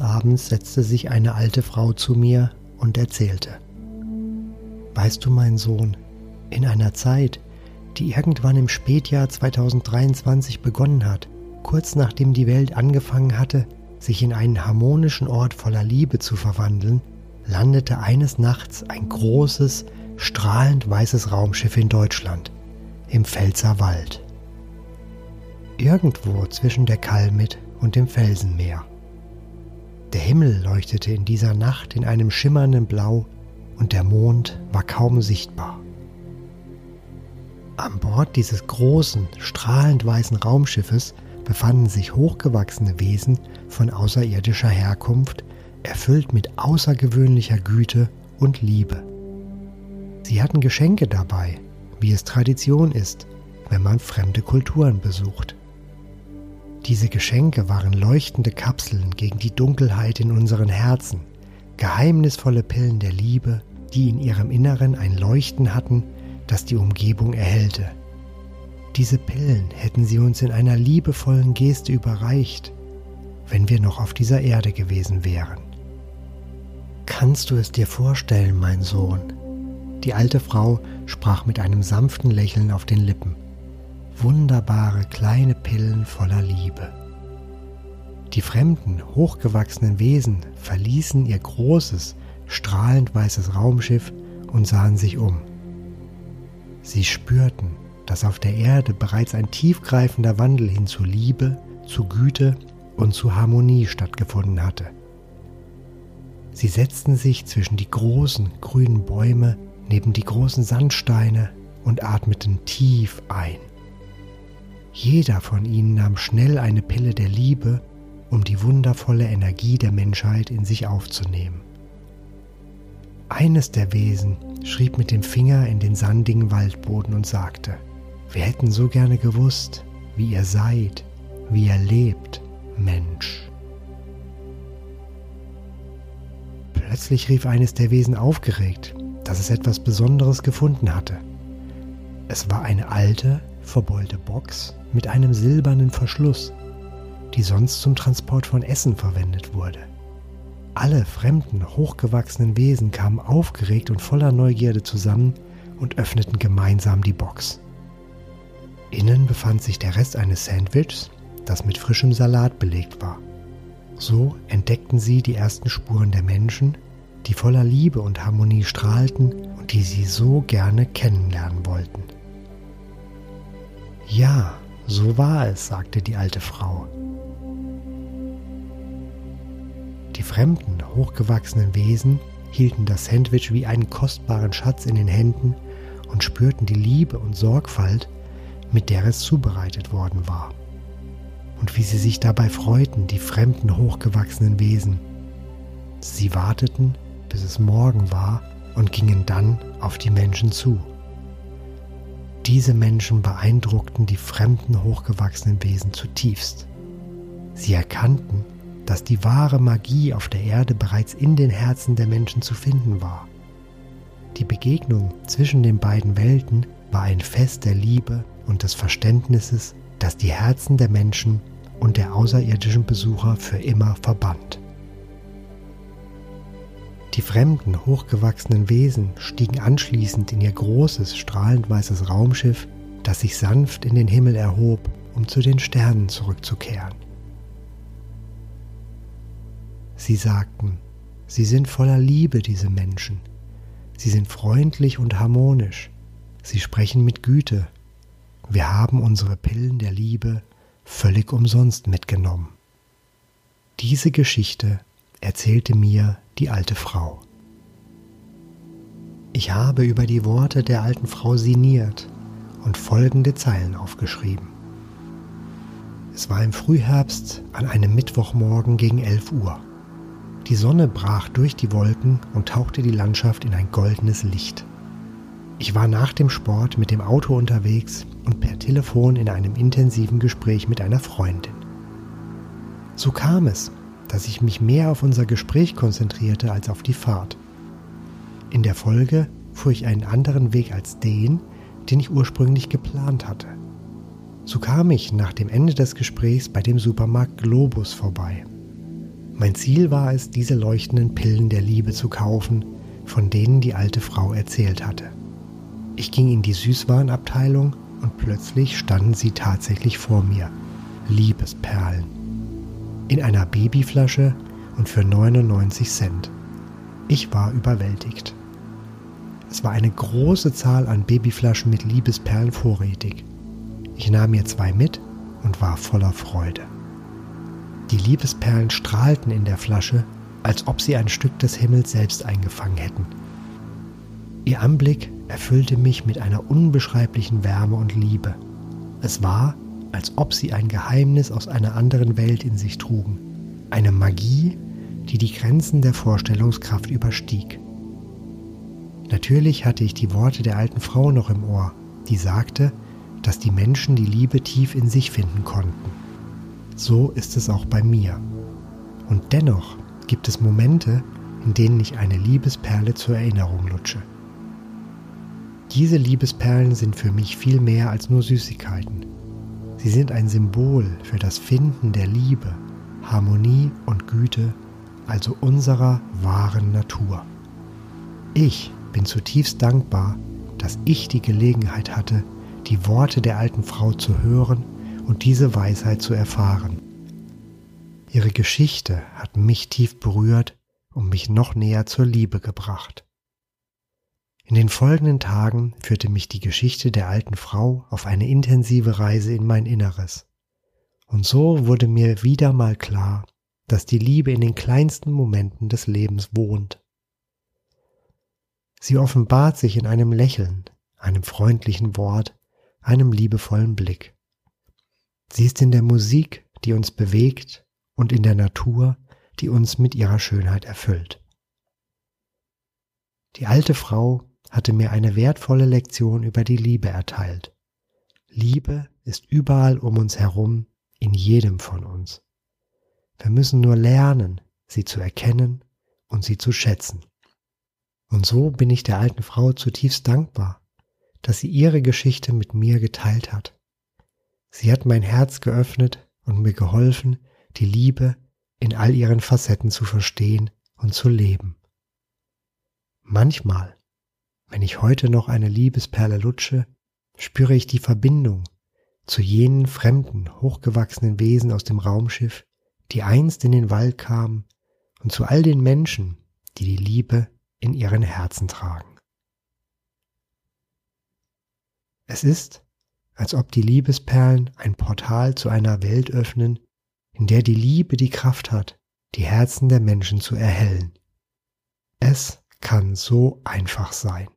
Abends setzte sich eine alte Frau zu mir und erzählte. Weißt du, mein Sohn, in einer Zeit, die irgendwann im Spätjahr 2023 begonnen hat, kurz nachdem die Welt angefangen hatte, sich in einen harmonischen Ort voller Liebe zu verwandeln, landete eines Nachts ein großes, strahlend weißes Raumschiff in Deutschland, im Pfälzer Wald. Irgendwo zwischen der Kalmit und dem Felsenmeer. Der Himmel leuchtete in dieser Nacht in einem schimmernden Blau und der Mond war kaum sichtbar. An Bord dieses großen, strahlend weißen Raumschiffes befanden sich hochgewachsene Wesen von außerirdischer Herkunft, erfüllt mit außergewöhnlicher Güte und Liebe. Sie hatten Geschenke dabei, wie es Tradition ist, wenn man fremde Kulturen besucht. Diese Geschenke waren leuchtende Kapseln gegen die Dunkelheit in unseren Herzen, geheimnisvolle Pillen der Liebe, die in ihrem Inneren ein Leuchten hatten, das die Umgebung erhellte. Diese Pillen hätten sie uns in einer liebevollen Geste überreicht, wenn wir noch auf dieser Erde gewesen wären. Kannst du es dir vorstellen, mein Sohn? Die alte Frau sprach mit einem sanften Lächeln auf den Lippen wunderbare kleine Pillen voller Liebe. Die fremden, hochgewachsenen Wesen verließen ihr großes, strahlend weißes Raumschiff und sahen sich um. Sie spürten, dass auf der Erde bereits ein tiefgreifender Wandel hin zu Liebe, zu Güte und zu Harmonie stattgefunden hatte. Sie setzten sich zwischen die großen grünen Bäume neben die großen Sandsteine und atmeten tief ein. Jeder von ihnen nahm schnell eine Pille der Liebe, um die wundervolle Energie der Menschheit in sich aufzunehmen. Eines der Wesen schrieb mit dem Finger in den sandigen Waldboden und sagte, wir hätten so gerne gewusst, wie ihr seid, wie ihr lebt, Mensch. Plötzlich rief eines der Wesen aufgeregt, dass es etwas Besonderes gefunden hatte. Es war eine alte, verbeulte Box mit einem silbernen Verschluss, die sonst zum Transport von Essen verwendet wurde. Alle fremden, hochgewachsenen Wesen kamen aufgeregt und voller Neugierde zusammen und öffneten gemeinsam die Box. Innen befand sich der Rest eines Sandwichs, das mit frischem Salat belegt war. So entdeckten sie die ersten Spuren der Menschen, die voller Liebe und Harmonie strahlten und die sie so gerne kennenlernen wollten. Ja, so war es, sagte die alte Frau. Die fremden, hochgewachsenen Wesen hielten das Sandwich wie einen kostbaren Schatz in den Händen und spürten die Liebe und Sorgfalt, mit der es zubereitet worden war. Und wie sie sich dabei freuten, die fremden, hochgewachsenen Wesen. Sie warteten, bis es Morgen war und gingen dann auf die Menschen zu. Diese Menschen beeindruckten die fremden hochgewachsenen Wesen zutiefst. Sie erkannten, dass die wahre Magie auf der Erde bereits in den Herzen der Menschen zu finden war. Die Begegnung zwischen den beiden Welten war ein Fest der Liebe und des Verständnisses, das die Herzen der Menschen und der außerirdischen Besucher für immer verband. Die fremden, hochgewachsenen Wesen stiegen anschließend in ihr großes, strahlend weißes Raumschiff, das sich sanft in den Himmel erhob, um zu den Sternen zurückzukehren. Sie sagten, sie sind voller Liebe, diese Menschen. Sie sind freundlich und harmonisch. Sie sprechen mit Güte. Wir haben unsere Pillen der Liebe völlig umsonst mitgenommen. Diese Geschichte erzählte mir die alte Frau. Ich habe über die Worte der alten Frau sinniert und folgende Zeilen aufgeschrieben. Es war im Frühherbst an einem Mittwochmorgen gegen 11 Uhr. Die Sonne brach durch die Wolken und tauchte die Landschaft in ein goldenes Licht. Ich war nach dem Sport mit dem Auto unterwegs und per Telefon in einem intensiven Gespräch mit einer Freundin. So kam es, dass ich mich mehr auf unser Gespräch konzentrierte als auf die Fahrt. In der Folge fuhr ich einen anderen Weg als den, den ich ursprünglich geplant hatte. So kam ich nach dem Ende des Gesprächs bei dem Supermarkt Globus vorbei. Mein Ziel war es, diese leuchtenden Pillen der Liebe zu kaufen, von denen die alte Frau erzählt hatte. Ich ging in die Süßwarenabteilung und plötzlich standen sie tatsächlich vor mir. Liebesperlen. In einer Babyflasche und für 99 Cent. Ich war überwältigt. Es war eine große Zahl an Babyflaschen mit Liebesperlen vorrätig. Ich nahm mir zwei mit und war voller Freude. Die Liebesperlen strahlten in der Flasche, als ob sie ein Stück des Himmels selbst eingefangen hätten. Ihr Anblick erfüllte mich mit einer unbeschreiblichen Wärme und Liebe. Es war, als ob sie ein Geheimnis aus einer anderen Welt in sich trugen, eine Magie, die die Grenzen der Vorstellungskraft überstieg. Natürlich hatte ich die Worte der alten Frau noch im Ohr, die sagte, dass die Menschen die Liebe tief in sich finden konnten. So ist es auch bei mir. Und dennoch gibt es Momente, in denen ich eine Liebesperle zur Erinnerung lutsche. Diese Liebesperlen sind für mich viel mehr als nur Süßigkeiten. Sie sind ein Symbol für das Finden der Liebe, Harmonie und Güte, also unserer wahren Natur. Ich bin zutiefst dankbar, dass ich die Gelegenheit hatte, die Worte der alten Frau zu hören und diese Weisheit zu erfahren. Ihre Geschichte hat mich tief berührt und mich noch näher zur Liebe gebracht. In den folgenden Tagen führte mich die Geschichte der alten Frau auf eine intensive Reise in mein Inneres. Und so wurde mir wieder mal klar, dass die Liebe in den kleinsten Momenten des Lebens wohnt. Sie offenbart sich in einem Lächeln, einem freundlichen Wort, einem liebevollen Blick. Sie ist in der Musik, die uns bewegt, und in der Natur, die uns mit ihrer Schönheit erfüllt. Die alte Frau hatte mir eine wertvolle Lektion über die Liebe erteilt. Liebe ist überall um uns herum, in jedem von uns. Wir müssen nur lernen, sie zu erkennen und sie zu schätzen. Und so bin ich der alten Frau zutiefst dankbar, dass sie ihre Geschichte mit mir geteilt hat. Sie hat mein Herz geöffnet und mir geholfen, die Liebe in all ihren Facetten zu verstehen und zu leben. Manchmal, wenn ich heute noch eine Liebesperle lutsche, spüre ich die Verbindung zu jenen fremden, hochgewachsenen Wesen aus dem Raumschiff, die einst in den Wald kamen, und zu all den Menschen, die die Liebe in ihren Herzen tragen. Es ist, als ob die Liebesperlen ein Portal zu einer Welt öffnen, in der die Liebe die Kraft hat, die Herzen der Menschen zu erhellen. Es kann so einfach sein.